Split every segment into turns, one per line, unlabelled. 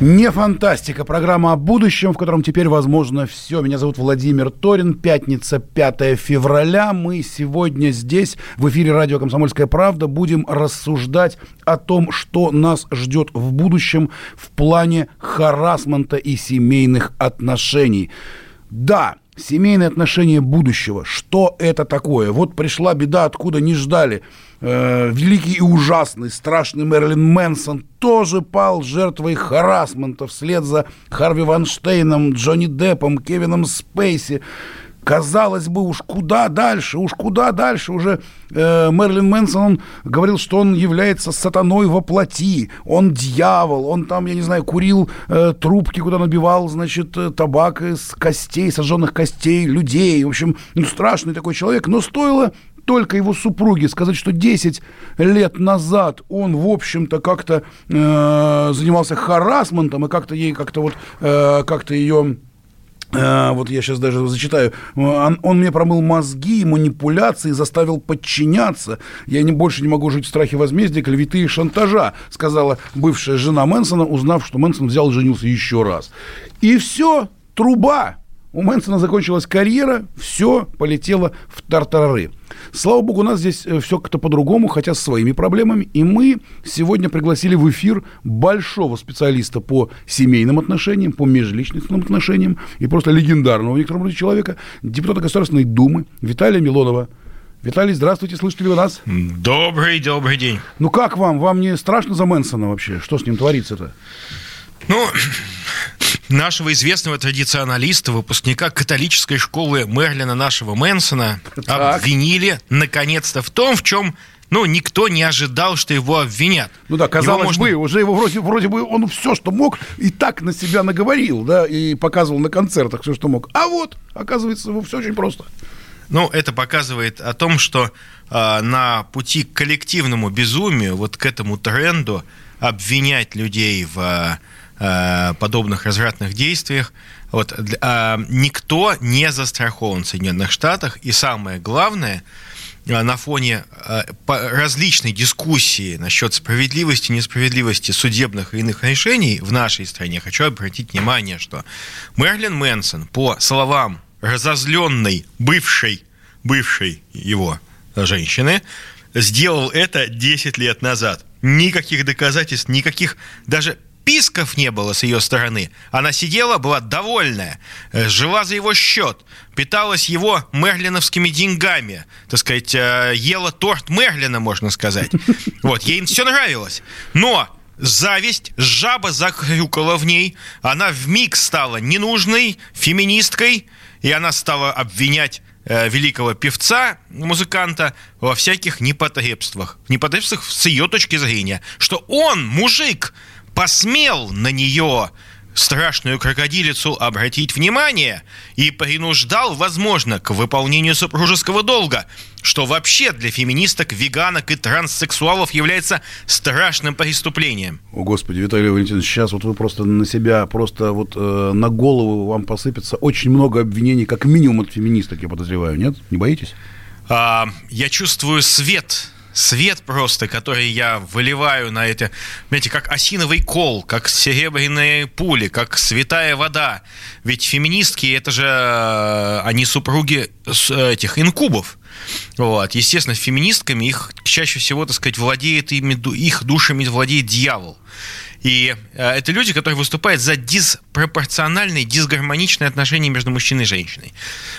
Не фантастика. Программа о будущем, в котором теперь возможно все. Меня зовут Владимир Торин. Пятница, 5 февраля. Мы сегодня здесь, в эфире радио «Комсомольская правда», будем рассуждать о том, что нас ждет в будущем в плане харасмента и семейных отношений. Да, семейные отношения будущего. Что это такое? Вот пришла беда, откуда не ждали. Э, великий и ужасный, страшный Мерлин Мэнсон тоже пал жертвой харасмента вслед за Харви Ванштейном, Джонни Деппом, Кевином Спейси. Казалось бы, уж куда дальше, уж куда дальше. Уже э, Мерлин Мэнсон он говорил, что он является сатаной во плоти, он дьявол, он там, я не знаю, курил э, трубки, куда набивал, значит, э, табак из костей, сожженных костей людей. В общем, ну, страшный такой человек. Но стоило только его супруге сказать, что 10 лет назад он, в общем-то, как-то э, занимался харасментом и как-то ей как-то вот э, как-то ее э, вот я сейчас даже зачитаю. Он, он мне промыл мозги, манипуляции, заставил подчиняться. Я не, больше не могу жить в страхе возмездия, клеветы и шантажа, сказала бывшая жена Мэнсона, узнав, что Мэнсон взял и женился еще раз. И все, труба. У Мэнсона закончилась карьера, все полетело в тартарары. Слава богу, у нас здесь э, все как-то по-другому, хотя с своими проблемами. И мы сегодня пригласили в эфир большого специалиста по семейным отношениям, по межличностным отношениям и просто легендарного в некотором роде человека, депутата Государственной Думы Виталия Милонова. Виталий, здравствуйте, слышите ли вы нас?
Добрый, добрый день.
Ну как вам? Вам не страшно за Мэнсона вообще? Что с ним творится-то?
Ну, нашего известного традиционалиста, выпускника католической школы Мерлина нашего Мэнсона, так. обвинили наконец-то в том, в чем ну, никто не ожидал, что его обвинят.
Ну да, казалось можно... бы, уже его вроде, вроде бы он все, что мог, и так на себя наговорил, да, и показывал на концертах все, что мог. А вот, оказывается, все очень просто.
Ну, это показывает о том, что э, на пути к коллективному безумию, вот к этому тренду обвинять людей в Э, подобных развратных действиях. Вот, э, никто не застрахован в Соединенных Штатах. И самое главное, э, на фоне различной дискуссии насчет справедливости и несправедливости судебных и иных решений в нашей стране, хочу обратить внимание, что Мерлин Мэнсон, по словам разозленной бывшей, бывшей его женщины, сделал это 10 лет назад. Никаких доказательств, никаких даже списков не было с ее стороны. Она сидела, была довольная, э, жила за его счет, питалась его мерлиновскими деньгами, так сказать, э, ела торт Мерлина, можно сказать. Вот, ей все нравилось. Но зависть, жаба закрюкала в ней, она в миг стала ненужной феминисткой, и она стала обвинять э, великого певца, музыканта во всяких непотребствах. Непотребствах с ее точки зрения, что он, мужик, посмел на нее страшную крокодилицу обратить внимание и принуждал, возможно, к выполнению супружеского долга, что вообще для феминисток, веганок и транссексуалов является страшным преступлением.
О, Господи, Виталий Валентинович, сейчас вот вы просто на себя, просто вот э, на голову вам посыпется очень много обвинений, как минимум от феминисток, я подозреваю, нет? Не боитесь?
А, я чувствую свет свет просто, который я выливаю на это, знаете, как осиновый кол, как серебряные пули, как святая вода. Ведь феминистки, это же, э, они супруги этих инкубов. Вот. Естественно, феминистками их чаще всего, так сказать, владеет ими, их душами владеет дьявол. И э, это люди, которые выступают за диспропорциональные, дисгармоничные отношения между мужчиной и женщиной.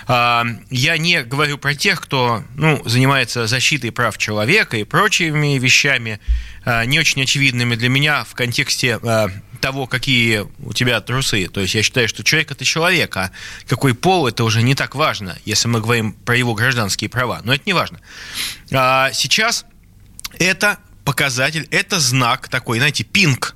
Э, я не говорю про тех, кто ну, занимается защитой прав человека и прочими вещами, э, не очень очевидными для меня в контексте э, того, какие у тебя трусы. То есть я считаю, что человек это человек, а какой пол это уже не так важно, если мы говорим про его гражданские права. Но это не важно. А сейчас это показатель, это знак такой, знаете, пинг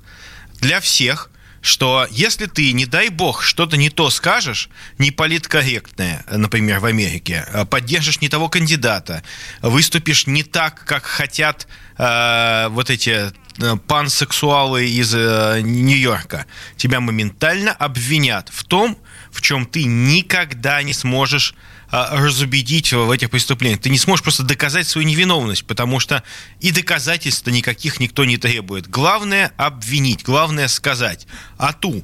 для всех, что если ты, не дай бог, что-то не то скажешь, не политкорректное, например, в Америке, а поддержишь не того кандидата, выступишь не так, как хотят э, вот эти э, пансексуалы из э, Нью-Йорка, тебя моментально обвинят в том, в чем ты никогда не сможешь разубедить в этих преступлениях. Ты не сможешь просто доказать свою невиновность, потому что и доказательств никаких никто не требует. Главное обвинить, главное сказать. А ту.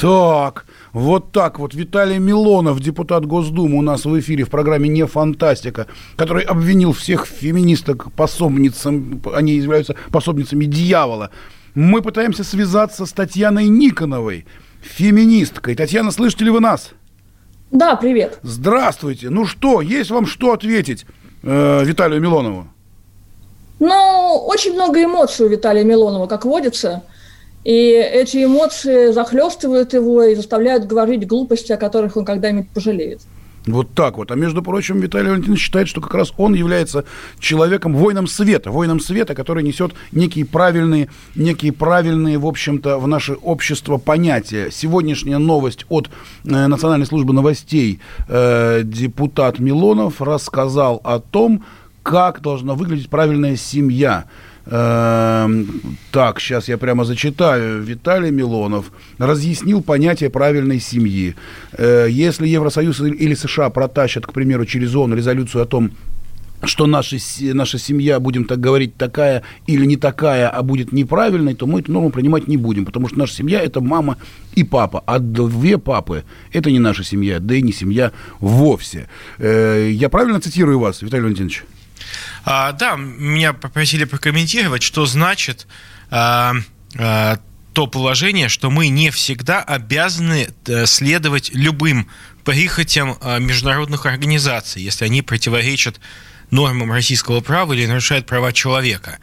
Так, вот так вот. Виталий Милонов, депутат Госдумы, у нас в эфире в программе «Не фантастика», который обвинил всех феминисток пособницам, они являются пособницами дьявола. Мы пытаемся связаться с Татьяной Никоновой, феминисткой. Татьяна, слышите ли вы нас?
Да, привет.
Здравствуйте. Ну что, есть вам что ответить э, Виталию Милонову?
Ну, очень много эмоций у Виталия Милонова, как водится. И эти эмоции захлестывают его и заставляют говорить глупости, о которых он когда-нибудь пожалеет.
Вот так вот. А между прочим, Виталий Валентинович считает, что как раз он является человеком, воином света, воином света, который несет некие правильные, некие правильные, в общем-то, в наше общество понятия. Сегодняшняя новость от э, Национальной службы новостей э, депутат Милонов рассказал о том, как должна выглядеть правильная семья. Эм, так, сейчас я прямо зачитаю. Виталий Милонов разъяснил понятие правильной семьи. Э, если Евросоюз или США протащат, к примеру, через ООН резолюцию о том, что наша, наша семья, будем так говорить, такая или не такая, а будет неправильной, то мы эту норму принимать не будем, потому что наша семья – это мама и папа, а две папы – это не наша семья, да и не семья вовсе. Э, я правильно цитирую вас, Виталий Валентинович?
А, да, меня попросили прокомментировать, что значит а, а, то положение, что мы не всегда обязаны э, следовать любым прихотям а, международных организаций, если они противоречат нормам российского права или нарушают права человека.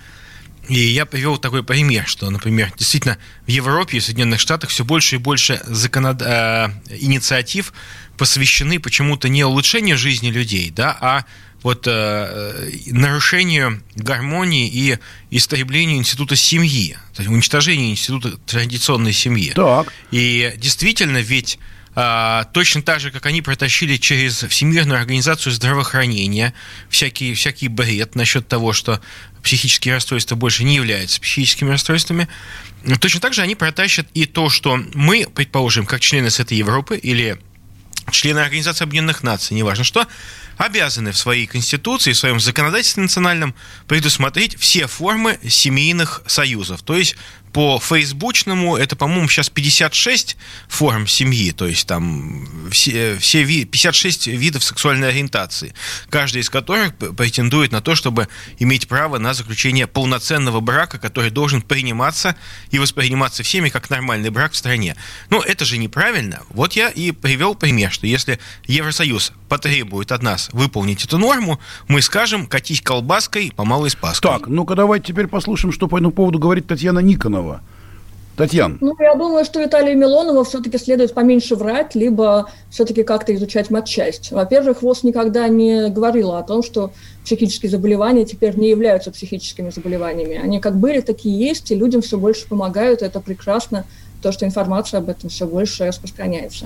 И я привел такой пример, что, например, действительно в Европе и Соединенных Штатах все больше и больше законод... э, инициатив посвящены почему-то не улучшению жизни людей, да, а вот э, нарушению гармонии и истреблению института семьи, то есть уничтожению института традиционной семьи. Так. И действительно, ведь а, точно так же, как они протащили через Всемирную организацию здравоохранения всякий, всякий бред насчет того, что психические расстройства больше не являются психическими расстройствами, точно так же они протащат и то, что мы, предположим, как члены Совета Европы или члены Организации Объединенных Наций, неважно что, обязаны в своей конституции, в своем законодательстве национальном предусмотреть все формы семейных союзов. То есть по фейсбучному это, по-моему, сейчас 56 форм семьи, то есть там все, все 56 видов сексуальной ориентации, каждый из которых претендует на то, чтобы иметь право на заключение полноценного брака, который должен приниматься и восприниматься всеми как нормальный брак в стране. Ну, это же неправильно. Вот я и привел пример, что если Евросоюз потребует от нас выполнить эту норму, мы скажем, катись колбаской по малой спаской.
Так, ну-ка давайте теперь послушаем, что по этому поводу говорит Татьяна Никонова. Милонова. Татьяна.
Ну, я думаю, что Виталию Милонова все-таки следует поменьше врать, либо все-таки как-то изучать матчасть. Во-первых, ВОЗ никогда не говорила о том, что психические заболевания теперь не являются психическими заболеваниями. Они как были, такие есть, и людям все больше помогают. Это прекрасно, то, что информация об этом все больше распространяется.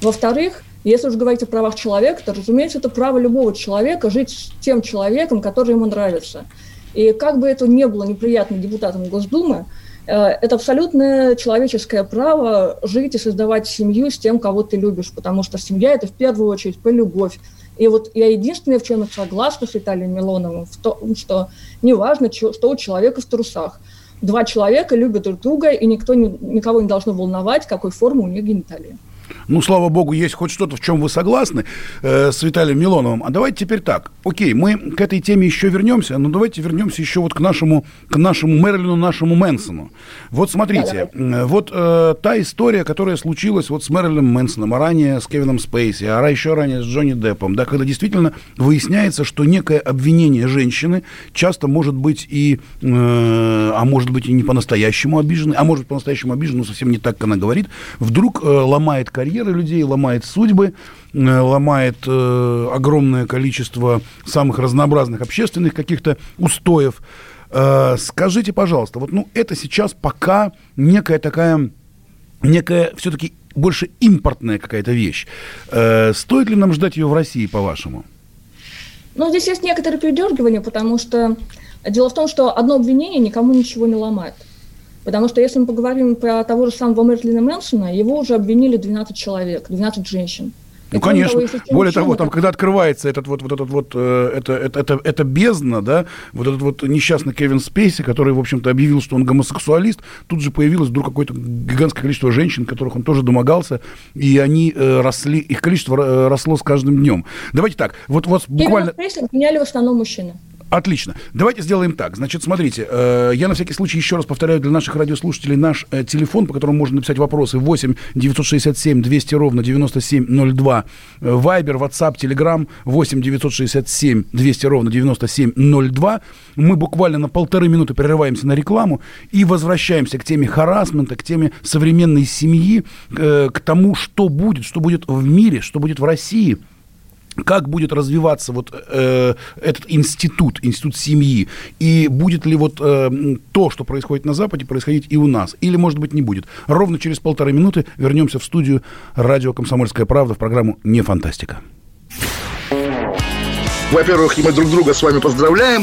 Во-вторых, если уж говорить о правах человека, то, разумеется, это право любого человека жить с тем человеком, который ему нравится. И как бы это ни было неприятно депутатам Госдумы, это абсолютно человеческое право жить и создавать семью с тем, кого ты любишь, потому что семья – это в первую очередь по любовь. И вот я единственное, в чем я согласна с Виталием Милоновым, в том, что неважно, что у человека в трусах. Два человека любят друг друга, и никто, никого не должно волновать, какой формы у них гениталии.
Ну, слава богу, есть хоть что-то, в чем вы согласны э, с Виталием Милоновым. А давайте теперь так. Окей, мы к этой теме еще вернемся, но давайте вернемся еще вот к нашему, к нашему Мерлину, нашему Мэнсону. Вот смотрите, да, вот э, та история, которая случилась вот с Мэрилином Мэнсоном, а ранее с Кевином Спейси, а еще ранее с Джонни Деппом, да, когда действительно выясняется, что некое обвинение женщины часто может быть и, э, а может быть и не по-настоящему обиженной, а может по-настоящему обиженной, но совсем не так, как она говорит, вдруг э, ломает карьеры людей, ломает судьбы, э, ломает э, огромное количество самых разнообразных общественных каких-то устоев. Э, скажите, пожалуйста, вот ну это сейчас пока некая такая, некая все-таки больше импортная какая-то вещь. Стоит ли нам ждать ее в России, по-вашему?
Ну, здесь есть некоторые передергивания, потому что дело в том, что одно обвинение никому ничего не ломает. Потому что если мы поговорим про того же самого Мерлина Мэнсона, его уже обвинили 12 человек, 12 женщин.
Ну, конечно. Того, Более того, там, когда открывается этот вот, вот этот вот, э, это, это, это, это бездна, да, вот этот вот несчастный Кевин Спейси, который, в общем-то, объявил, что он гомосексуалист, тут же появилось вдруг какое-то гигантское количество женщин, которых он тоже домогался, и они э, росли, их количество э, росло с каждым днем. Давайте так, вот, вот буквально...
Кевин Спейси обвиняли в основном мужчины.
Отлично. Давайте сделаем так. Значит, смотрите, э, я на всякий случай еще раз повторяю для наших радиослушателей наш э, телефон, по которому можно написать вопросы 8 967 200 ровно 9702. Вайбер, WhatsApp, Telegram 8 967 200 ровно 9702. Мы буквально на полторы минуты прерываемся на рекламу и возвращаемся к теме харасмента, к теме современной семьи, э, к тому, что будет, что будет в мире, что будет в России – как будет развиваться вот э, этот институт, институт семьи, и будет ли вот э, то, что происходит на Западе, происходить и у нас, или, может быть, не будет. Ровно через полторы минуты вернемся в студию радио «Комсомольская правда» в программу «Не фантастика».
Во-первых, мы друг друга с вами поздравляем.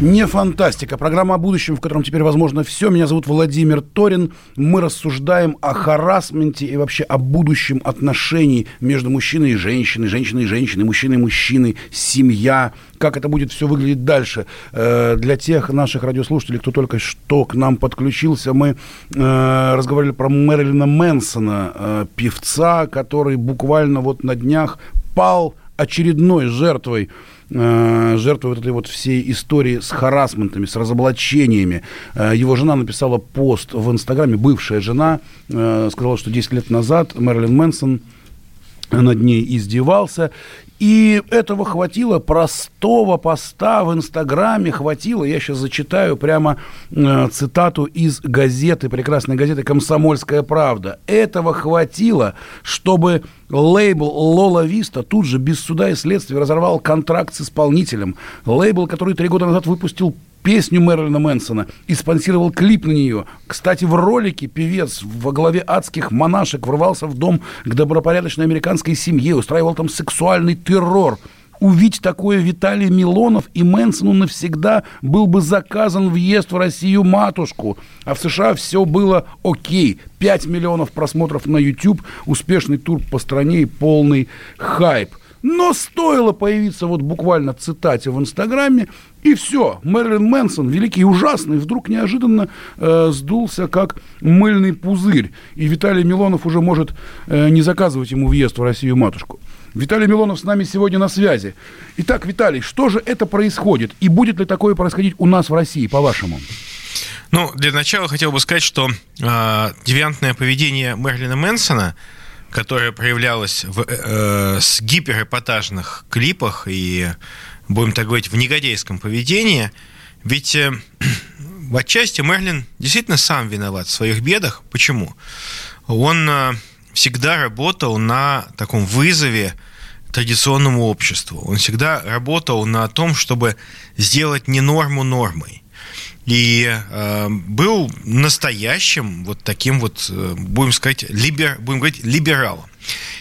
Не фантастика. Программа о будущем, в котором теперь возможно все. Меня зовут Владимир Торин. Мы рассуждаем о харасменте и вообще о будущем отношений между мужчиной и женщиной, женщиной и женщиной, мужчиной и мужчиной, семья. Как это будет все выглядеть дальше. Э, для тех наших радиослушателей, кто только что к нам подключился, мы э, разговаривали про Мэрилина Мэнсона, э, певца, который буквально вот на днях пал очередной жертвой Э, вот этой вот всей истории с харасментами, с разоблачениями. Э, его жена написала пост в Инстаграме, бывшая жена, э, сказала, что 10 лет назад Мэрилин Мэнсон над ней издевался. И этого хватило, простого поста в Инстаграме хватило. Я сейчас зачитаю прямо э, цитату из газеты, прекрасной газеты «Комсомольская правда». Этого хватило, чтобы лейбл «Лола Виста» тут же без суда и следствия разорвал контракт с исполнителем. Лейбл, который три года назад выпустил песню Мэрилина Мэнсона и спонсировал клип на нее. Кстати, в ролике певец во главе адских монашек ворвался в дом к добропорядочной американской семье, устраивал там сексуальный террор. Увидеть такое Виталий Милонов и Мэнсону навсегда был бы заказан въезд в Россию матушку. А в США все было окей. 5 миллионов просмотров на YouTube, успешный тур по стране и полный хайп. Но стоило появиться вот буквально цитате в Инстаграме, и все. Мэрилин Мэнсон, великий и ужасный, вдруг неожиданно э, сдулся как мыльный пузырь. И Виталий Милонов уже может э, не заказывать ему въезд в Россию матушку. Виталий Милонов с нами сегодня на связи. Итак, Виталий, что же это происходит? И будет ли такое происходить у нас в России, по-вашему?
Ну, для начала хотел бы сказать, что э, девиантное поведение Мерлина Мэнсона – которая проявлялась в э, с гиперэпатажных клипах и, будем так говорить, в негодейском поведении, ведь э, в отчасти Мерлин действительно сам виноват в своих бедах. Почему? Он э, всегда работал на таком вызове традиционному обществу. Он всегда работал на том, чтобы сделать не норму нормой и э, был настоящим вот таким вот, э, будем сказать, либер, будем говорить, либералом.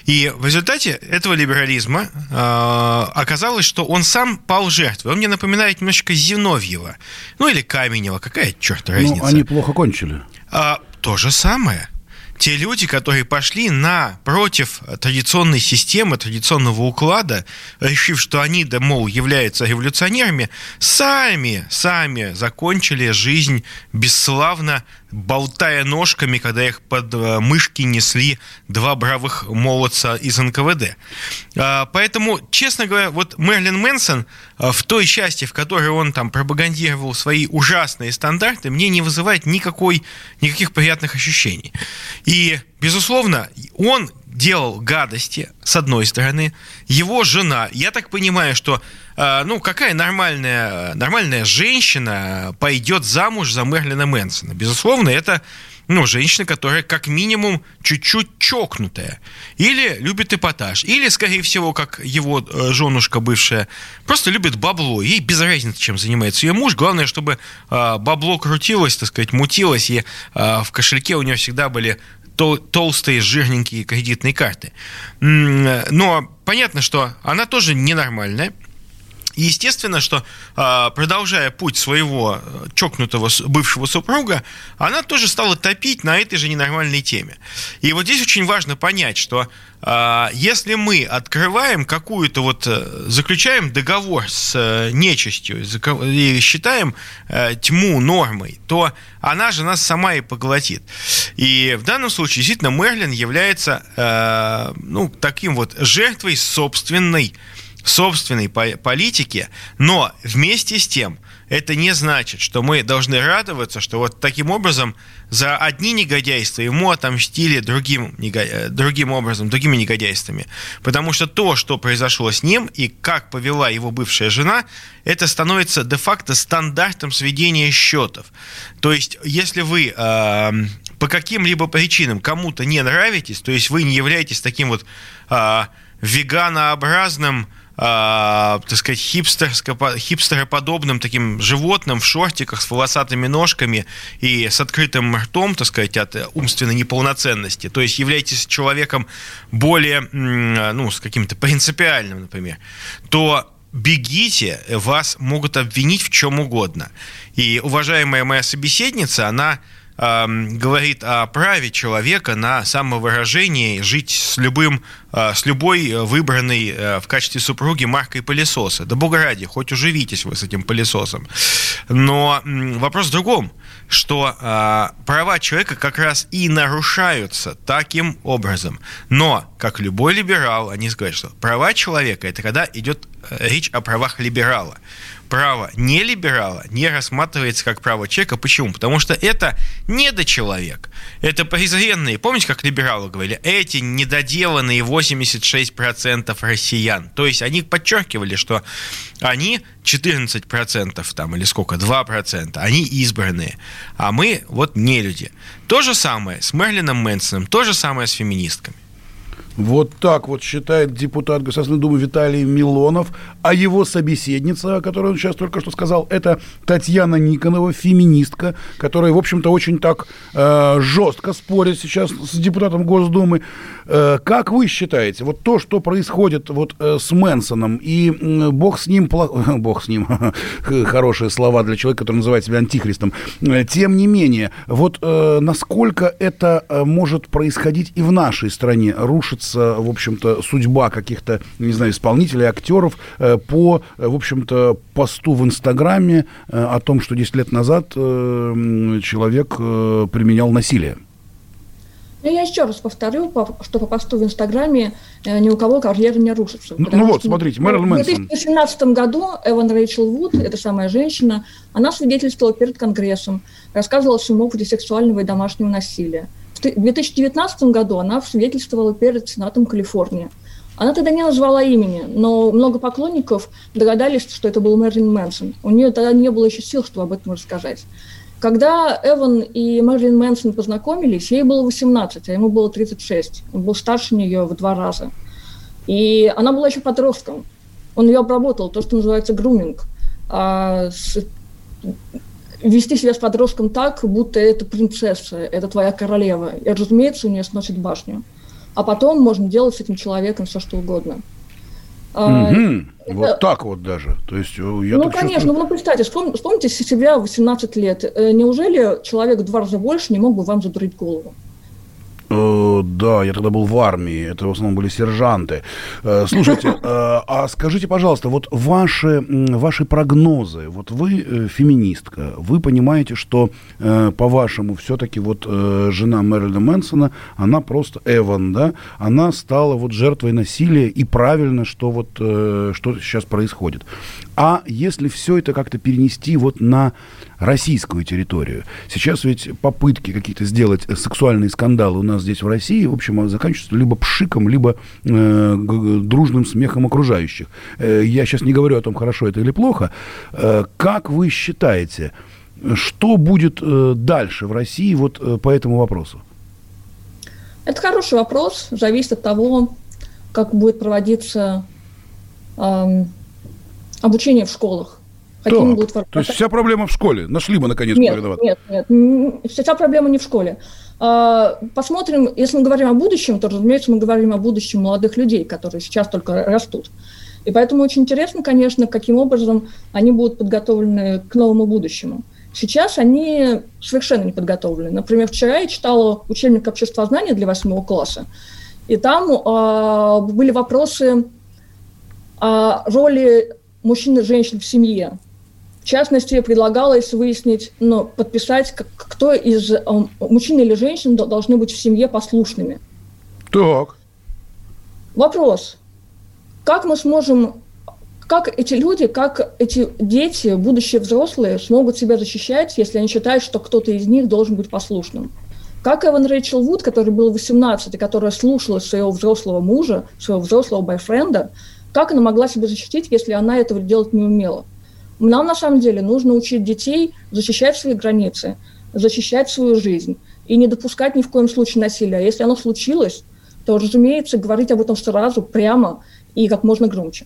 И в результате этого либерализма э, оказалось, что он сам пал жертвой. Он мне напоминает немножко Зиновьева, ну или Каменева, какая черт ну, разница.
Ну, они плохо кончили.
А, то же самое. Те люди, которые пошли на против традиционной системы, традиционного уклада, решив, что они, да, мол, являются революционерами, сами, сами закончили жизнь бесславно болтая ножками, когда их под э, мышки несли два бравых молодца из НКВД. А, поэтому, честно говоря, вот Мерлин Мэнсон э, в той части, в которой он там пропагандировал свои ужасные стандарты, мне не вызывает никакой, никаких приятных ощущений. И, безусловно, он делал гадости, с одной стороны, его жена, я так понимаю, что а, ну, какая нормальная, нормальная женщина пойдет замуж за Мерлина Мэнсона? Безусловно, это ну, женщина, которая как минимум чуть-чуть чокнутая. Или любит эпатаж. Или, скорее всего, как его э, женушка бывшая, просто любит бабло. Ей без разницы, чем занимается ее муж. Главное, чтобы э, бабло крутилось, так сказать, мутилось, и э, в кошельке у нее всегда были толстые, жирненькие кредитные карты. Но понятно, что она тоже ненормальная. И естественно, что а, продолжая путь своего э, чокнутого бывшего супруга, она тоже стала топить на этой же ненормальной теме. И вот здесь очень важно понять, что а, если мы открываем какую-то вот, э, заключаем договор с э, нечистью и считаем тьму нормой, то она же нас сама и поглотит. И в данном случае действительно Мерлин является ну, таким вот жертвой собственной собственной политике, но вместе с тем это не значит, что мы должны радоваться, что вот таким образом за одни негодяйства ему отомстили другим, э, другим образом, другими негодяйствами. Потому что то, что произошло с ним и как повела его бывшая жена, это становится де-факто стандартом сведения счетов. То есть, если вы э, по каким-либо причинам кому-то не нравитесь, то есть вы не являетесь таким вот э, веганообразным э, так сказать, хипстероподобным таким животным в шортиках с волосатыми ножками и с открытым ртом, так сказать, от умственной неполноценности. То есть являетесь человеком более, ну, с каким-то принципиальным, например, то бегите, вас могут обвинить в чем угодно. И уважаемая моя собеседница, она говорит о праве человека на самовыражение, жить с любым, э, с любой выбранной э, в качестве супруги маркой пылесоса. Да бога ради, хоть уживитесь вы с этим пылесосом. Но вопрос в другом, что э, права человека как раз и нарушаются таким образом. Но, как любой либерал, они говорят, что права человека это когда идет речь о правах либерала право не либерала не рассматривается как право человека. Почему? Потому что это недочеловек. Это презренные. Помните, как либералы говорили? Эти недоделанные 86% россиян. То есть они подчеркивали, что они 14% там, или сколько, 2%, они избранные, а мы вот не люди. То же самое с Мерлином Мэнсоном, то же самое с феминистками.
Вот так вот считает депутат Государственной Думы Виталий Милонов. А его собеседница, о которой он сейчас только что сказал, это Татьяна Никонова, феминистка, которая, в общем-то, очень так э, жестко спорит сейчас с депутатом Госдумы. Э, как вы считаете, вот то, что происходит вот э, с Мэнсоном, и э, бог с ним, бог с ним, хорошие слова для человека, который называет себя антихристом, тем не менее, вот э, насколько это э, может происходить и в нашей стране, рушится меняется, в общем-то, судьба каких-то, не знаю, исполнителей, актеров э, по, в общем-то, посту в Инстаграме э, о том, что 10 лет назад э, человек применял насилие.
Ну, я еще раз повторю, что по посту в Инстаграме ни у кого карьера не рушится.
Ну, ну вот, смотрите, Мэрил Мэнсон.
В 2018 году Эван Рэйчел Вуд, эта самая женщина, она свидетельствовала перед Конгрессом, рассказывала о своем опыте сексуального и домашнего насилия. В 2019 году она свидетельствовала перед Сенатом Калифорнии. Она тогда не назвала имени, но много поклонников догадались, что это был Мэрилин Мэнсон. У нее тогда не было еще сил, чтобы об этом рассказать. Когда Эван и Мэрилин Мэнсон познакомились, ей было 18, а ему было 36. Он был старше нее в два раза. И она была еще подростком. Он ее обработал, то, что называется груминг. А с вести себя с подростком так, будто это принцесса, это твоя королева. И, разумеется, у нее сносит башню. А потом можно делать с этим человеком все, что угодно.
Mm-hmm. Это... Вот так вот даже. То есть, э, я
ну, конечно, чувствую... ну, представьте, вспом... вспомните себя в 18 лет. Э, неужели человек в два раза больше не мог бы вам задурить голову?
Э, да, я тогда был в армии, это в основном были сержанты. Э, слушайте, э, а скажите, пожалуйста, вот ваши, ваши прогнозы, вот вы феминистка, вы понимаете, что, по-вашему, все-таки вот жена Мэрилина Мэнсона, она просто, Эван, да, она стала вот жертвой насилия, и правильно, что вот, что сейчас происходит. А если все это как-то перенести вот на российскую территорию. Сейчас ведь попытки какие-то сделать сексуальные скандалы у нас здесь в России, в общем, заканчиваются либо пшиком, либо э, дружным смехом окружающих. Э, я сейчас не говорю о том, хорошо это или плохо. Э, как вы считаете, что будет э, дальше в России вот э, по этому вопросу?
Это хороший вопрос. Зависит от того, как будет проводиться э, обучение в школах.
Каким будут То есть вся проблема в школе? Нашли бы, наконец,
нет, виноват? Нет, нет, вся проблема не в школе. А, посмотрим, если мы говорим о будущем, то, разумеется, мы говорим о будущем молодых людей, которые сейчас только растут. И поэтому очень интересно, конечно, каким образом они будут подготовлены к новому будущему. Сейчас они совершенно не подготовлены. Например, вчера я читала учебник обществознания для восьмого класса, и там э, были вопросы о роли мужчин и женщин в семье. В частности, предлагалось выяснить, ну, подписать, кто из э, мужчин или женщин должны быть в семье послушными.
Так.
Вопрос. Как мы сможем, как эти люди, как эти дети, будущие взрослые, смогут себя защищать, если они считают, что кто-то из них должен быть послушным? Как Эван Рэйчел Вуд, который был 18 и которая слушала своего взрослого мужа, своего взрослого бойфренда, как она могла себя защитить, если она этого делать не умела? Нам на самом деле нужно учить детей защищать свои границы, защищать свою жизнь и не допускать ни в коем случае насилия. А если оно случилось, то, разумеется, говорить об этом сразу, прямо и как можно громче.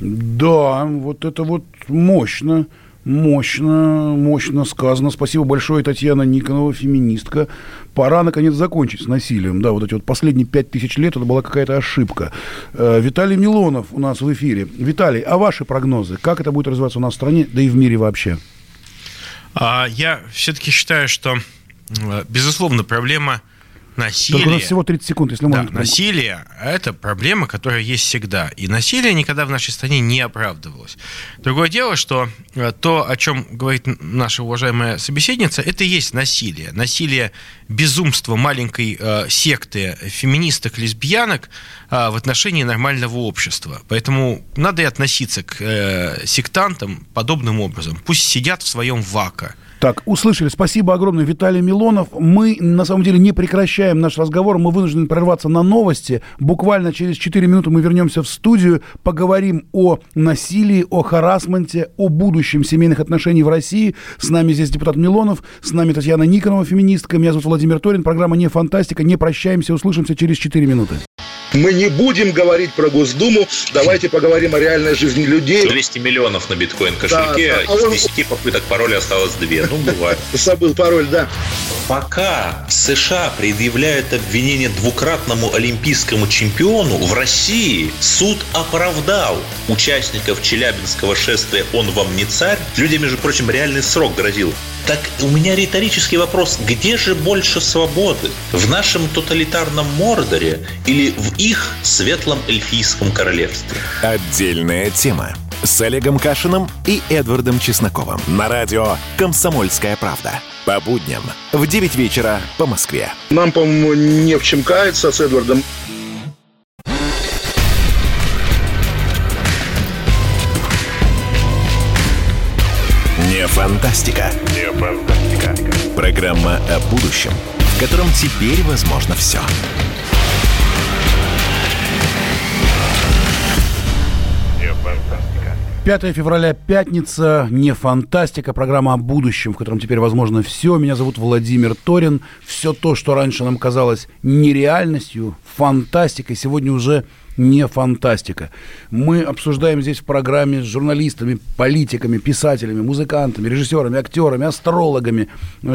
Да, вот это вот мощно. Мощно, мощно сказано. Спасибо большое, Татьяна Никонова, феминистка. Пора, наконец, закончить с насилием. Да, вот эти вот последние пять тысяч лет это была какая-то ошибка. Э, Виталий Милонов у нас в эфире. Виталий, а ваши прогнозы? Как это будет развиваться у нас в стране, да и в мире вообще?
А, я все-таки считаю, что, безусловно, проблема Насилие. Только у нас
всего 30 секунд, если
можно. Да, насилие – это проблема, которая есть всегда. И насилие никогда в нашей стране не оправдывалось. Другое дело, что э, то, о чем говорит наша уважаемая собеседница, это и есть насилие. Насилие безумства маленькой э, секты феминисток, лесбиянок э, в отношении нормального общества. Поэтому надо и относиться к э, сектантам подобным образом. Пусть сидят в своем вака –
так, услышали. Спасибо огромное, Виталий Милонов. Мы, на самом деле, не прекращаем наш разговор. Мы вынуждены прерваться на новости. Буквально через 4 минуты мы вернемся в студию, поговорим о насилии, о харасменте, о будущем семейных отношений в России. С нами здесь депутат Милонов, с нами Татьяна Никонова, феминистка. Меня зовут Владимир Торин. Программа «Не фантастика». Не прощаемся, услышимся через 4 минуты.
Мы не будем говорить про Госдуму, давайте поговорим о реальной жизни людей.
200 миллионов на биткоин-кошельке, да, да. из 10 попыток пароля осталось 2. Ну, бывает.
Забыл пароль, да.
Пока США предъявляют обвинение двукратному олимпийскому чемпиону, в России суд оправдал участников Челябинского шествия «Он вам не царь». Людям, между прочим, реальный срок грозил. Так у меня риторический вопрос. Где же больше свободы? В нашем тоталитарном Мордоре или в их светлом эльфийском королевстве?
Отдельная тема с Олегом Кашиным и Эдвардом Чесноковым на радио «Комсомольская правда». По будням в 9 вечера по Москве.
Нам, по-моему, не в чем каяться с Эдвардом.
Не фантастика. Не фантастика. Программа о будущем, в котором теперь возможно все.
5 февраля, пятница, не фантастика, программа о будущем, в котором теперь возможно все. Меня зовут Владимир Торин. Все то, что раньше нам казалось нереальностью, фантастикой, сегодня уже не фантастика. Мы обсуждаем здесь в программе с журналистами, политиками, писателями, музыкантами, режиссерами, актерами, астрологами,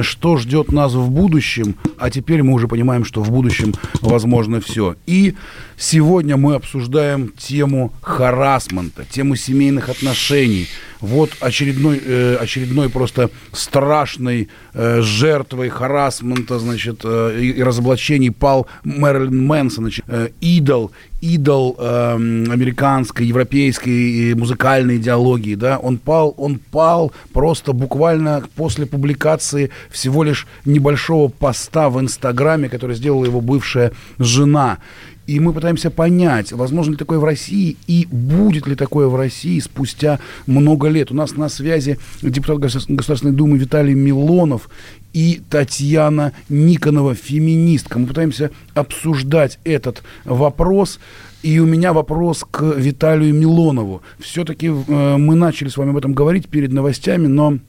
что ждет нас в будущем. А теперь мы уже понимаем, что в будущем возможно все. И сегодня мы обсуждаем тему харасмента, тему семейных отношений. вот очередной, э, очередной просто страшной э, жертвой харасмента, значит, э, и, разоблачений пал Мэрилин Мэнсон, значит, э, идол, идол э, американской, европейской музыкальной идеологии, да, он пал, он пал просто буквально после публикации всего лишь небольшого поста в Инстаграме, который сделала его бывшая жена. И мы пытаемся понять, возможно ли такое в России и будет ли такое в России спустя много лет. У нас на связи депутат Государственной Думы Виталий Милонов и Татьяна Никонова, феминистка. Мы пытаемся обсуждать этот вопрос. И у меня вопрос к Виталию Милонову. Все-таки э, мы начали с вами об этом говорить перед новостями, но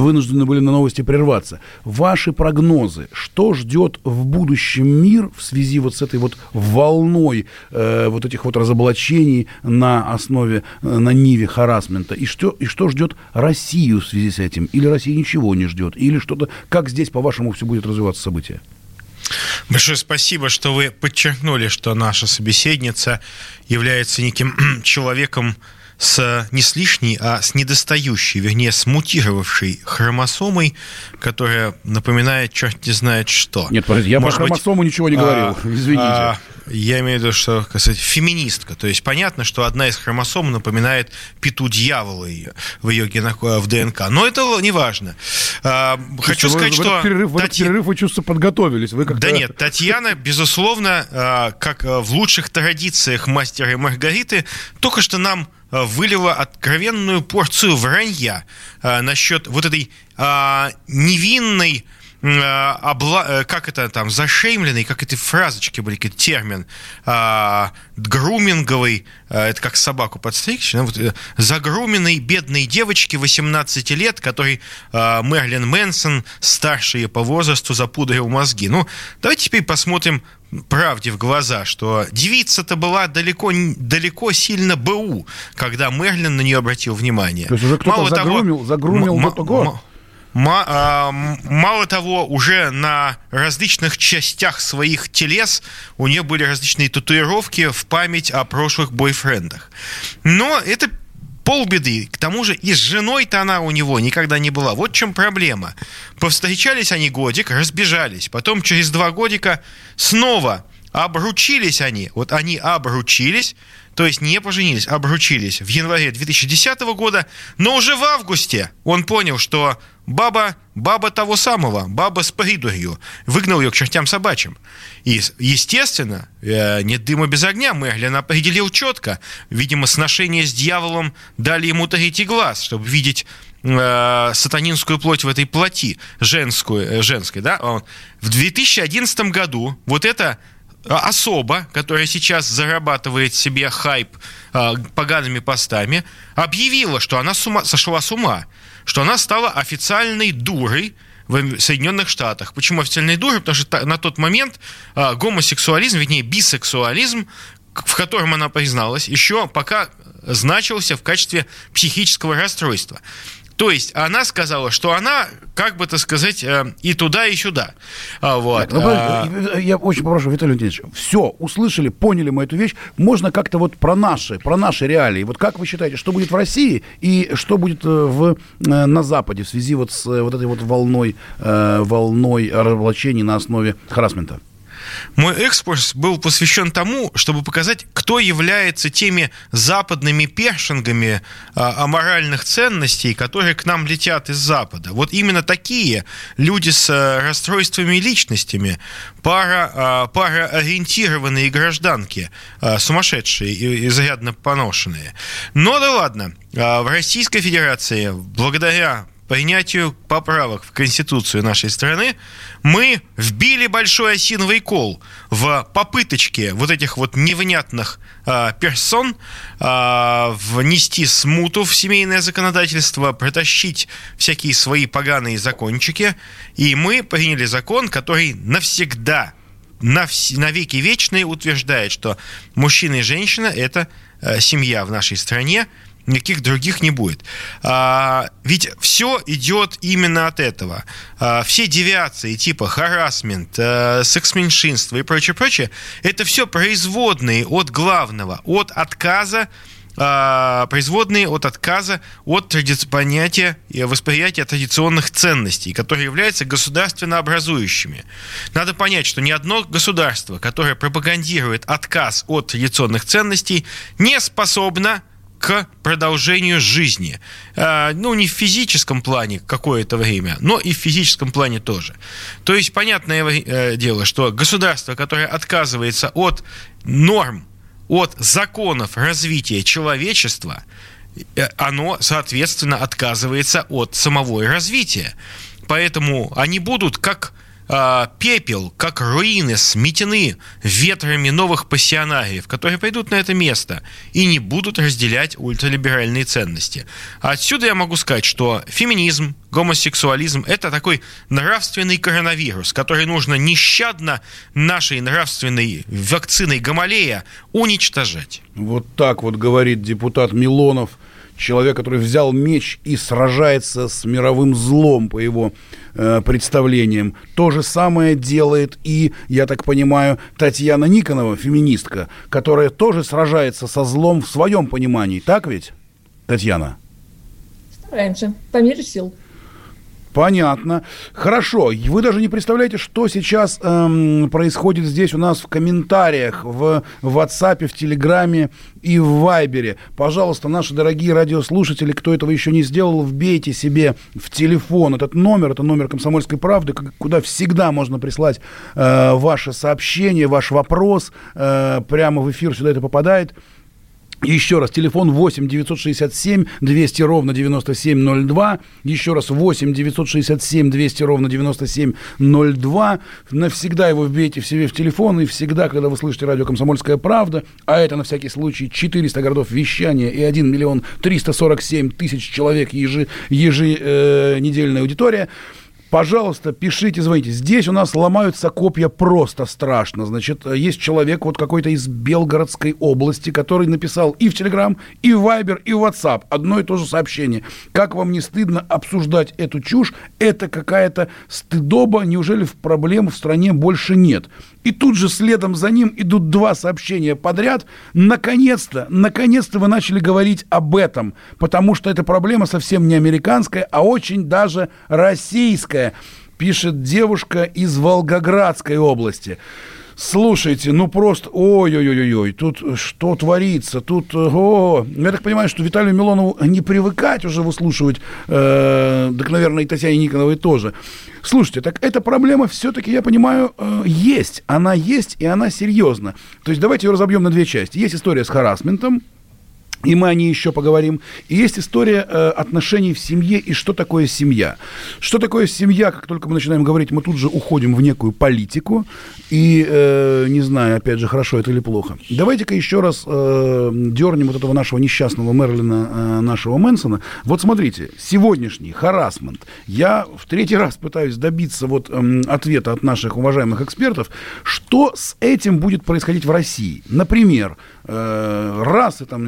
вынуждены были на новости прерваться. Ваши прогнозы, что ждет в будущем мир в связи вот с этой вот волной э, вот этих вот разоблачений на основе, э, на ниве харасмента, и что, и что ждет Россию в связи с этим? Или Россия ничего не ждет? Или что-то, как здесь, по-вашему, все будет развиваться события?
Большое спасибо, что вы подчеркнули, что наша собеседница является неким человеком, с не с лишней, а с недостающей, вернее, с мутировавшей хромосомой, которая напоминает черт не знает что.
Нет, подождите, я Может про хромосому быть, ничего не говорил, а, извините. А,
я имею в виду, что, как сказать, феминистка. То есть понятно, что одна из хромосом напоминает пету дьявола ее, в ее генах, в ДНК. Но это не важно. А, хочу сказать,
в
что...
Перерыв, в Тати... перерыв вы чувствую подготовились. Вы
да нет, Татьяна, безусловно, а, как в лучших традициях мастера и Маргариты, только что нам Э, вылила откровенную порцию вранья э, насчет вот этой э, невинной обла... как это там, зашеймленный, как эти фразочки были, какой термин, а, груминговый, это как собаку подстричь, ну, вот, загруменной бедной девочки 18 лет, которой а, Мерлин Мэнсон, старший по возрасту, запудрил мозги. Ну, давайте теперь посмотрим правде в глаза, что девица-то была далеко, далеко сильно БУ, когда Мерлин на нее обратил внимание.
То есть уже кто-то загрумил, того, загрумил м- м-
а, мало того, уже на различных частях своих телес у нее были различные татуировки в память о прошлых бойфрендах. Но это полбеды. К тому же и с женой-то она у него никогда не была. Вот в чем проблема. Повстречались они годик, разбежались. Потом через два годика снова обручились они. Вот они обручились, то есть не поженились, обручились в январе 2010 года, но уже в августе он понял, что баба, баба того самого, баба с придурью, выгнал ее к чертям собачьим. И, естественно, э, нет дыма без огня, Мерлин определил четко. Видимо, сношение с дьяволом дали ему третий глаз, чтобы видеть э, сатанинскую плоть в этой плоти, женскую, э, женской, да, в 2011 году вот это а, особа, которая сейчас зарабатывает себе хайп э, погаными постами, объявила, что она с ума, сошла с ума, что она стала официальной дурой в Соединенных Штатах. Почему официальной дурой? Потому что на тот момент э, гомосексуализм, вернее, бисексуализм, в котором она призналась, еще пока значился в качестве психического расстройства. То есть она сказала, что она, как бы так сказать, э, и туда, и сюда. А, вот. Ну,
а... Я очень попрошу, Виталий Леонидович, все, услышали, поняли мы эту вещь. Можно как-то вот про наши, про наши реалии. Вот как вы считаете, что будет в России и что будет э, в, э, на Западе в связи вот с вот этой вот волной, волной разоблачений на основе харасмента?
Мой экскурс был посвящен тому, чтобы показать, кто является теми западными першингами а, аморальных ценностей, которые к нам летят из Запада. Вот именно такие люди с а, расстройствами личностями, пара, а, пароориентированные гражданки, а, сумасшедшие и изрядно поношенные. Но да ладно, в Российской Федерации благодаря принятию поправок в Конституцию нашей страны мы вбили большой осиновый кол в попыточке вот этих вот невнятных э, персон э, внести смуту в семейное законодательство, протащить всякие свои поганые закончики, и мы приняли закон, который навсегда на, вс- на веки вечные утверждает, что мужчина и женщина – это э, семья в нашей стране, никаких других не будет. А, ведь все идет именно от этого. А, все девиации типа харасмент, а, секс-меньшинство и прочее, прочее, это все производные от главного, от отказа а, производные от отказа от тради- понятия и восприятия традиционных ценностей, которые являются государственно образующими. Надо понять, что ни одно государство, которое пропагандирует отказ от традиционных ценностей, не способно к продолжению жизни. А, ну, не в физическом плане какое-то время, но и в физическом плане тоже. То есть, понятное э, дело, что государство, которое отказывается от норм, от законов развития человечества, э, оно, соответственно, отказывается от самого развития. Поэтому они будут как а, пепел, как руины, сметены ветрами новых пассионариев, которые пойдут на это место и не будут разделять ультралиберальные ценности. Отсюда я могу сказать, что феминизм, гомосексуализм – это такой нравственный коронавирус, который нужно нещадно нашей нравственной вакциной Гамалея уничтожать.
Вот так вот говорит депутат Милонов, человек, который взял меч и сражается с мировым злом, по его э, представлениям. То же самое делает и, я так понимаю, Татьяна Никонова, феминистка, которая тоже сражается со злом в своем понимании. Так ведь, Татьяна?
Стараемся, по мере сил.
Понятно. Хорошо. Вы даже не представляете, что сейчас эм, происходит здесь у нас в комментариях, в WhatsApp, в Телеграме и в Вайбере. Пожалуйста, наши дорогие радиослушатели, кто этого еще не сделал, вбейте себе в телефон этот номер, это номер «Комсомольской правды», куда всегда можно прислать э, ваше сообщение, ваш вопрос. Э, прямо в эфир сюда это попадает. Еще раз, телефон 8 967 200 ровно 9702. Еще раз, 8 967 200 ровно 9702. Навсегда его вбейте в себе в телефон. И всегда, когда вы слышите радио «Комсомольская правда», а это на всякий случай 400 городов вещания и 1 миллион 347 тысяч человек ежи, еженедельная аудитория – Пожалуйста, пишите, звоните. Здесь у нас ломаются копья просто страшно. Значит, есть человек вот какой-то из Белгородской области, который написал и в Телеграм, и в Вайбер, и в WhatsApp одно и то же сообщение. Как вам не стыдно обсуждать эту чушь? Это какая-то стыдоба. Неужели в проблем в стране больше нет? И тут же следом за ним идут два сообщения подряд. Наконец-то, наконец-то вы начали говорить об этом, потому что эта проблема совсем не американская, а очень даже российская, пишет девушка из Волгоградской области. Слушайте, ну просто, ой-ой-ой-ой, тут что творится, тут, о, я так понимаю, что Виталию Милонову не привыкать уже выслушивать, э, так, наверное, и Татьяне Никоновой тоже. Слушайте, так эта проблема все-таки, я понимаю, э, есть, она есть, и она серьезна. То есть давайте ее разобьем на две части. Есть история с харасментом, и мы о ней еще поговорим. И есть история э, отношений в семье и что такое семья. Что такое семья, как только мы начинаем говорить, мы тут же уходим в некую политику. И э, не знаю, опять же, хорошо это или плохо. Давайте-ка еще раз э, дернем вот этого нашего несчастного Мерлина, э, нашего Мэнсона. Вот смотрите, сегодняшний харасмент. Я в третий раз пытаюсь добиться вот э, ответа от наших уважаемых экспертов, что с этим будет происходить в России. Например, э, раз и там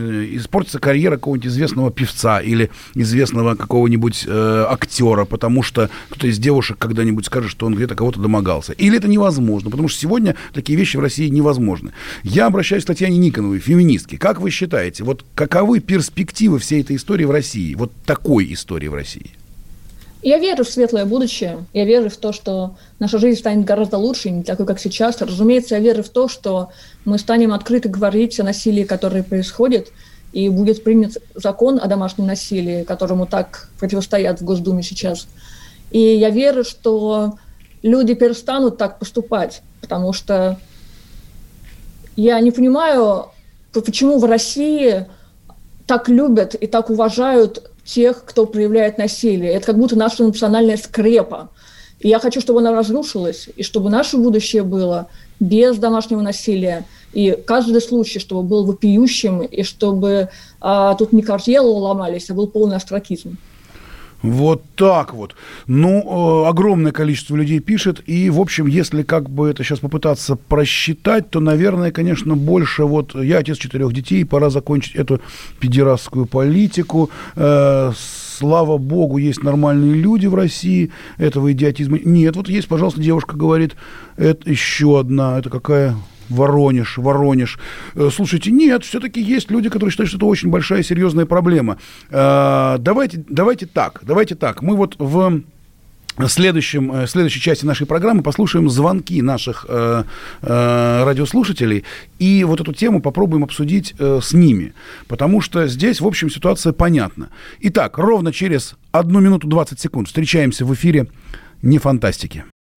испортится карьера какого-нибудь известного певца или известного какого-нибудь э, актера, потому что кто-то из девушек когда-нибудь скажет, что он где-то кого-то домогался. Или это невозможно, потому что сегодня такие вещи в России невозможны. Я обращаюсь к Татьяне Никоновой, феминистке. Как вы считаете, вот каковы перспективы всей этой истории в России, вот такой истории в России?
Я верю в светлое будущее. Я верю в то, что наша жизнь станет гораздо лучше, не такой, как сейчас. Разумеется, я верю в то, что мы станем открыто говорить о насилии, которое происходит, и будет принят закон о домашнем насилии, которому так противостоят в Госдуме сейчас. И я верю, что люди перестанут так поступать, потому что я не понимаю, почему в России так любят и так уважают тех, кто проявляет насилие. Это как будто наша национальная скрепа. И я хочу, чтобы она разрушилась, и чтобы наше будущее было без домашнего насилия. И каждый случай, чтобы был вопиющим, и чтобы а, тут не картелы ломались, а был полный астракизм.
Вот так вот. Ну, э, огромное количество людей пишет, и, в общем, если как бы это сейчас попытаться просчитать, то, наверное, конечно, больше вот я отец четырех детей, пора закончить эту педерастскую политику. Э, слава богу, есть нормальные люди в России, этого идиотизма нет. Вот есть, пожалуйста, девушка говорит, это еще одна, это какая Воронеж, Воронеж. Э, слушайте, нет, все-таки есть люди, которые считают, что это очень большая серьезная проблема. Э, давайте, давайте так, давайте так. Мы вот в следующем, э, следующей части нашей программы послушаем звонки наших э, э, радиослушателей и вот эту тему попробуем обсудить э, с ними, потому что здесь, в общем, ситуация понятна. Итак, ровно через одну минуту 20 секунд встречаемся в эфире «Не фантастики».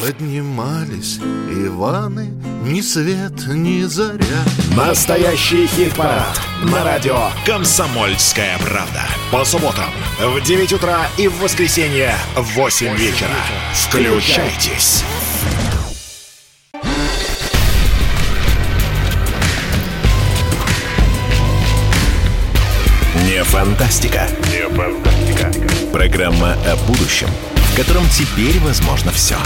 Поднимались Иваны, ни свет, ни заря.
Настоящий хит-парад на радио «Комсомольская правда». По субботам в 9 утра и в воскресенье в 8 вечера. Включайтесь. Не фантастика. Не фантастика. Программа о будущем, в котором теперь возможно все.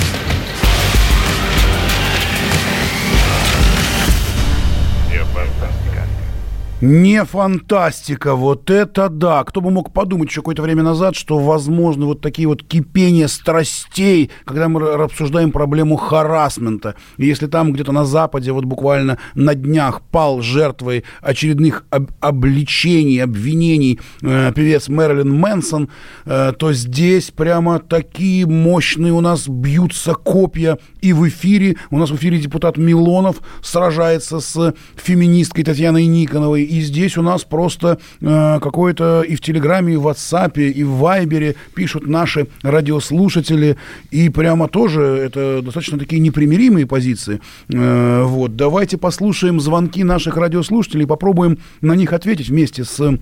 Не фантастика, вот это да. Кто бы мог подумать еще какое-то время назад, что возможно вот такие вот кипения страстей, когда мы обсуждаем проблему харасмента. И если там где-то на Западе вот буквально на днях пал жертвой очередных об обличений, обвинений э, певец Мэрилин Мэнсон, э, то здесь прямо такие мощные у нас бьются копья. И в эфире, у нас в эфире депутат Милонов сражается с феминисткой Татьяной Никоновой и здесь у нас просто э, какое-то и в Телеграме, и в WhatsApp, и в Вайбере пишут наши радиослушатели, и прямо тоже это достаточно такие непримиримые позиции. Э, вот, давайте послушаем звонки наших радиослушателей, попробуем на них ответить вместе с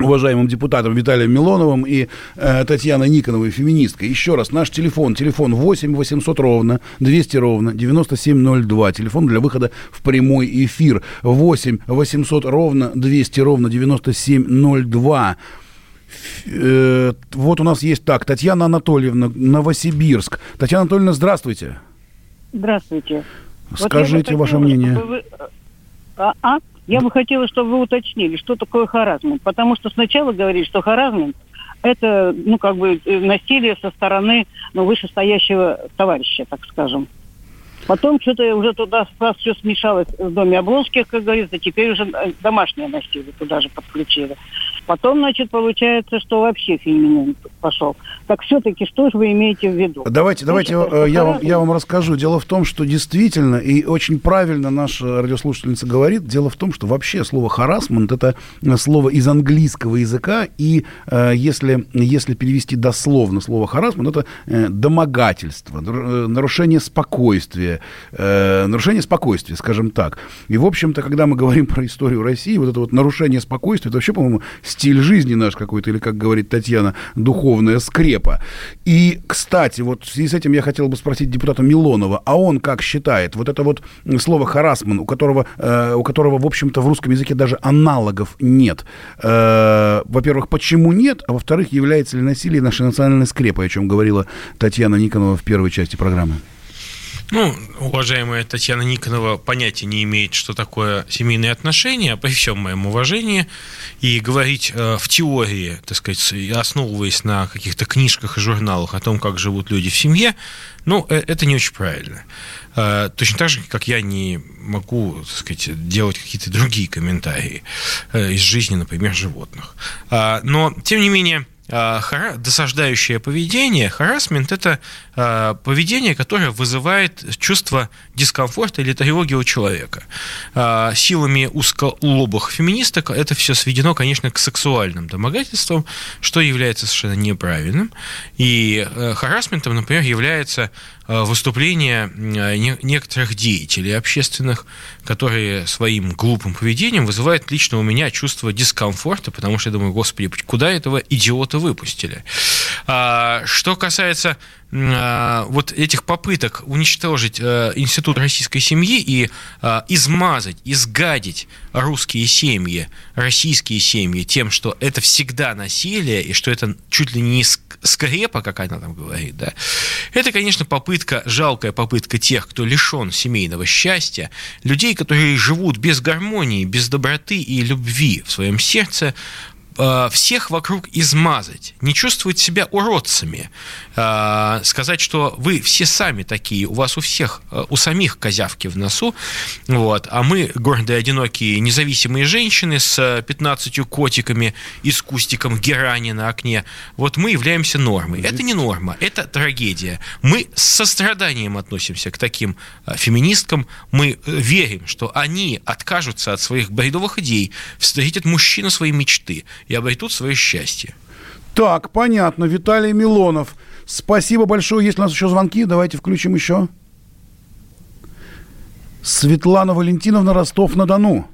уважаемым депутатом Виталием Милоновым и э, Татьяной Никоновой, феминисткой. Еще раз, наш телефон, телефон 8 800 ровно, 200 ровно, 9702, телефон для выхода в прямой эфир. 8 800 ровно, 200 ровно, 9702. Э, вот у нас есть так, Татьяна Анатольевна, Новосибирск. Татьяна Анатольевна, здравствуйте.
Здравствуйте.
Скажите вот ваше мнение. Вы...
А, а? Я бы хотела, чтобы вы уточнили, что такое харазмент. Потому что сначала говорили, что харазмент это, ну, как бы э, насилие со стороны ну, вышестоящего товарища, так скажем. Потом что-то уже туда все смешалось в доме Облонских, как говорится, теперь уже э, домашнее насилие туда же подключили. Потом, значит, получается, что вообще феминизм пошел. Так все-таки что же вы имеете в виду?
Давайте, давайте э, я, вам, я вам расскажу. Дело в том, что действительно, и очень правильно наша радиослушательница говорит, дело в том, что вообще слово харасмент это слово из английского языка, и э, если, если перевести дословно слово харасмент, это э, домогательство, э, нарушение спокойствия, э, нарушение спокойствия, скажем так. И, в общем-то, когда мы говорим про историю России, вот это вот нарушение спокойствия, это вообще, по-моему, стиль жизни наш какой-то, или, как говорит Татьяна, духовная скрепа. И, кстати, вот в связи с этим я хотел бы спросить депутата Милонова, а он как считает, вот это вот слово «харасман», у которого, э, у которого в общем-то, в русском языке даже аналогов нет. Э, во-первых, почему нет, а во-вторых, является ли насилие нашей национальной скрепой, о чем говорила Татьяна Никонова в первой части программы?
Ну, уважаемая Татьяна Никонова понятия не имеет, что такое семейные отношения, при всем моем уважении, и говорить э, в теории, так сказать, основываясь на каких-то книжках и журналах о том, как живут люди в семье, ну, э, это не очень правильно. Э, точно так же, как я не могу, так сказать, делать какие-то другие комментарии э, из жизни, например, животных. Э, но, тем не менее, а, досаждающее поведение, харасмент – это поведение, которое вызывает чувство дискомфорта или тревоги у человека. А, силами узколобых феминисток это все сведено, конечно, к сексуальным домогательствам, что является совершенно неправильным. И харасментом, например, является выступление некоторых деятелей общественных, которые своим глупым поведением вызывают лично у меня чувство дискомфорта, потому что я думаю, господи, куда этого идиота выпустили. А, что касается вот этих попыток уничтожить э, институт российской семьи и а, измазать, изгадить русские семьи, российские семьи тем, что это всегда насилие и что это чуть ли не скрепа, как она там говорит, да, это, конечно, попытка, жалкая попытка тех, кто лишен семейного счастья, людей, которые живут без гармонии, без доброты и любви в своем сердце, Э, всех вокруг измазать, не чувствовать себя уродцами, э, сказать, что вы все сами такие, у вас у всех, э, у самих козявки в носу, вот, а мы, гордые, одинокие, независимые женщины с 15 котиками и с кустиком герани на окне, вот мы являемся нормой. Это не норма, это трагедия. Мы с состраданием относимся к таким феминисткам, мы верим, что они откажутся от своих бредовых идей, встретят мужчину своей мечты, и обретут свое счастье.
Так, понятно. Виталий Милонов. Спасибо большое. Есть у нас еще звонки? Давайте включим еще. Светлана Валентиновна, Ростов-на-Дону.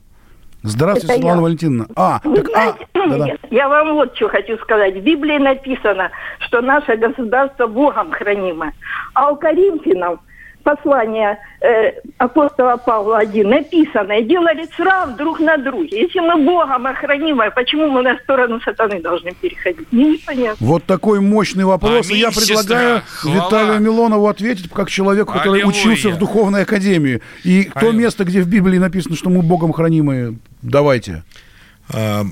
Здравствуйте, Это Светлана я. Валентиновна. А, так, а,
да-да. Я вам вот что хочу сказать. В Библии написано, что наше государство Богом хранимое. А у Коринфянам послание э, апостола Павла 1 написано, и делали срав друг на друге. Если мы Богом охранимы, почему мы на сторону сатаны должны переходить? Мне непонятно.
Вот такой мощный вопрос. Аминь, и я предлагаю сестра, Виталию Милонову ответить, как человеку, который Аллилуйя. учился в духовной академии. И Аллилуйя. то место, где в Библии написано, что мы Богом хранимы, давайте. А,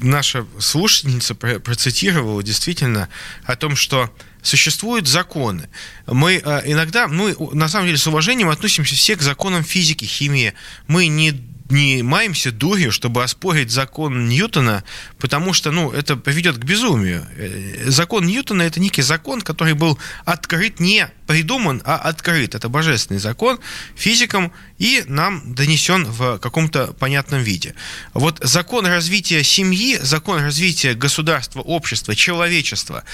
наша слушательница процитировала действительно о том, что существуют законы. Мы э, иногда, мы на самом деле с уважением относимся все к законам физики, химии. Мы не не маемся дурью, чтобы оспорить закон Ньютона, потому что, ну, это приведет к безумию. Э, закон Ньютона – это некий закон, который был открыт, не придуман, а открыт. Это божественный закон физикам и нам донесен в каком-то понятном виде. Вот закон развития семьи, закон развития государства, общества, человечества,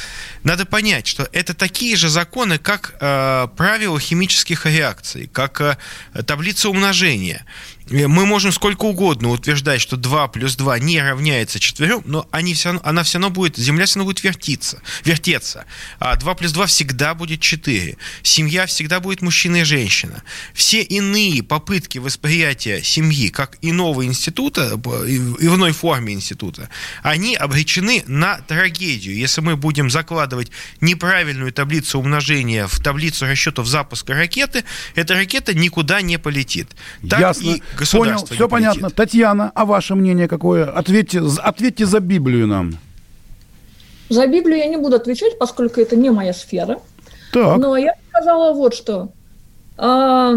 надо понять, что это такие же законы, как э, правила химических реакций, как э, таблица умножения. Мы можем сколько угодно утверждать, что 2 плюс 2 не равняется 4, но они все она все равно будет, Земля все равно будет вертиться, вертеться. А 2 плюс 2 всегда будет 4. Семья всегда будет мужчина и женщина. Все иные попытки восприятия семьи как иного института, иной форме института, они обречены на трагедию. Если мы будем закладывать неправильную таблицу умножения в таблицу расчетов запуска ракеты, эта ракета никуда не полетит.
Так Ясно. и Понял, все понятно. Татьяна, а ваше мнение какое? Ответьте, ответьте за Библию нам.
За Библию я не буду отвечать, поскольку это не моя сфера. Так. Но я сказала вот что. А,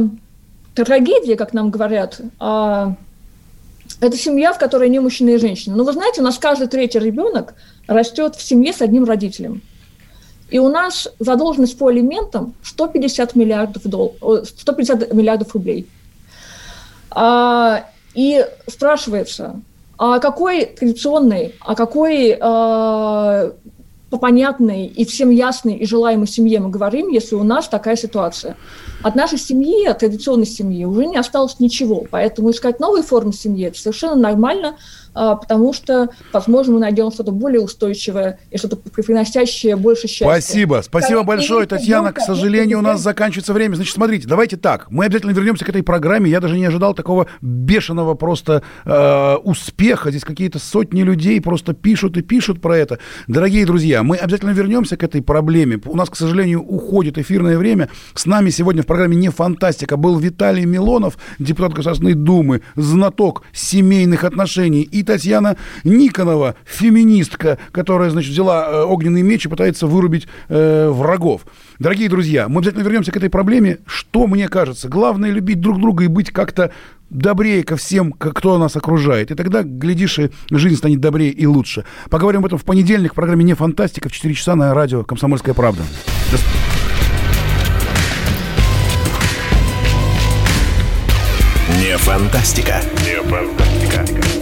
трагедия, как нам говорят, а, это семья, в которой не мужчина и женщина. Но вы знаете, у нас каждый третий ребенок растет в семье с одним родителем. И у нас задолженность по алиментам 150 миллиардов, дол... 150 миллиардов рублей. А, и спрашивается, а какой традиционной, а какой а, по понятной и всем ясной и желаемой семье мы говорим, если у нас такая ситуация? От нашей семьи, от традиционной семьи уже не осталось ничего. Поэтому искать новые формы семьи – это совершенно нормально, потому что, возможно, мы найдем что-то более устойчивое и что-то приносящее больше счастья.
Спасибо. Спасибо большое, Татьяна. К сожалению, у нас заканчивается время. Значит, смотрите, давайте так. Мы обязательно вернемся к этой программе. Я даже не ожидал такого бешеного просто э, успеха. Здесь какие-то сотни людей просто пишут и пишут про это. Дорогие друзья, мы обязательно вернемся к этой проблеме. У нас, к сожалению, уходит эфирное время. С нами сегодня в программе «Не фантастика» был Виталий Милонов, депутат Государственной Думы, знаток семейных отношений и Татьяна Никонова, феминистка, которая, значит, взяла э, огненный меч и пытается вырубить э, врагов. Дорогие друзья, мы обязательно вернемся к этой проблеме. Что мне кажется? Главное любить друг друга и быть как-то добрее ко всем, кто нас окружает. И тогда, глядишь, и жизнь станет добрее и лучше. Поговорим об этом в понедельник в программе «Не фантастика» в 4 часа на радио «Комсомольская правда». До...
Не фантастика. Не фантастика.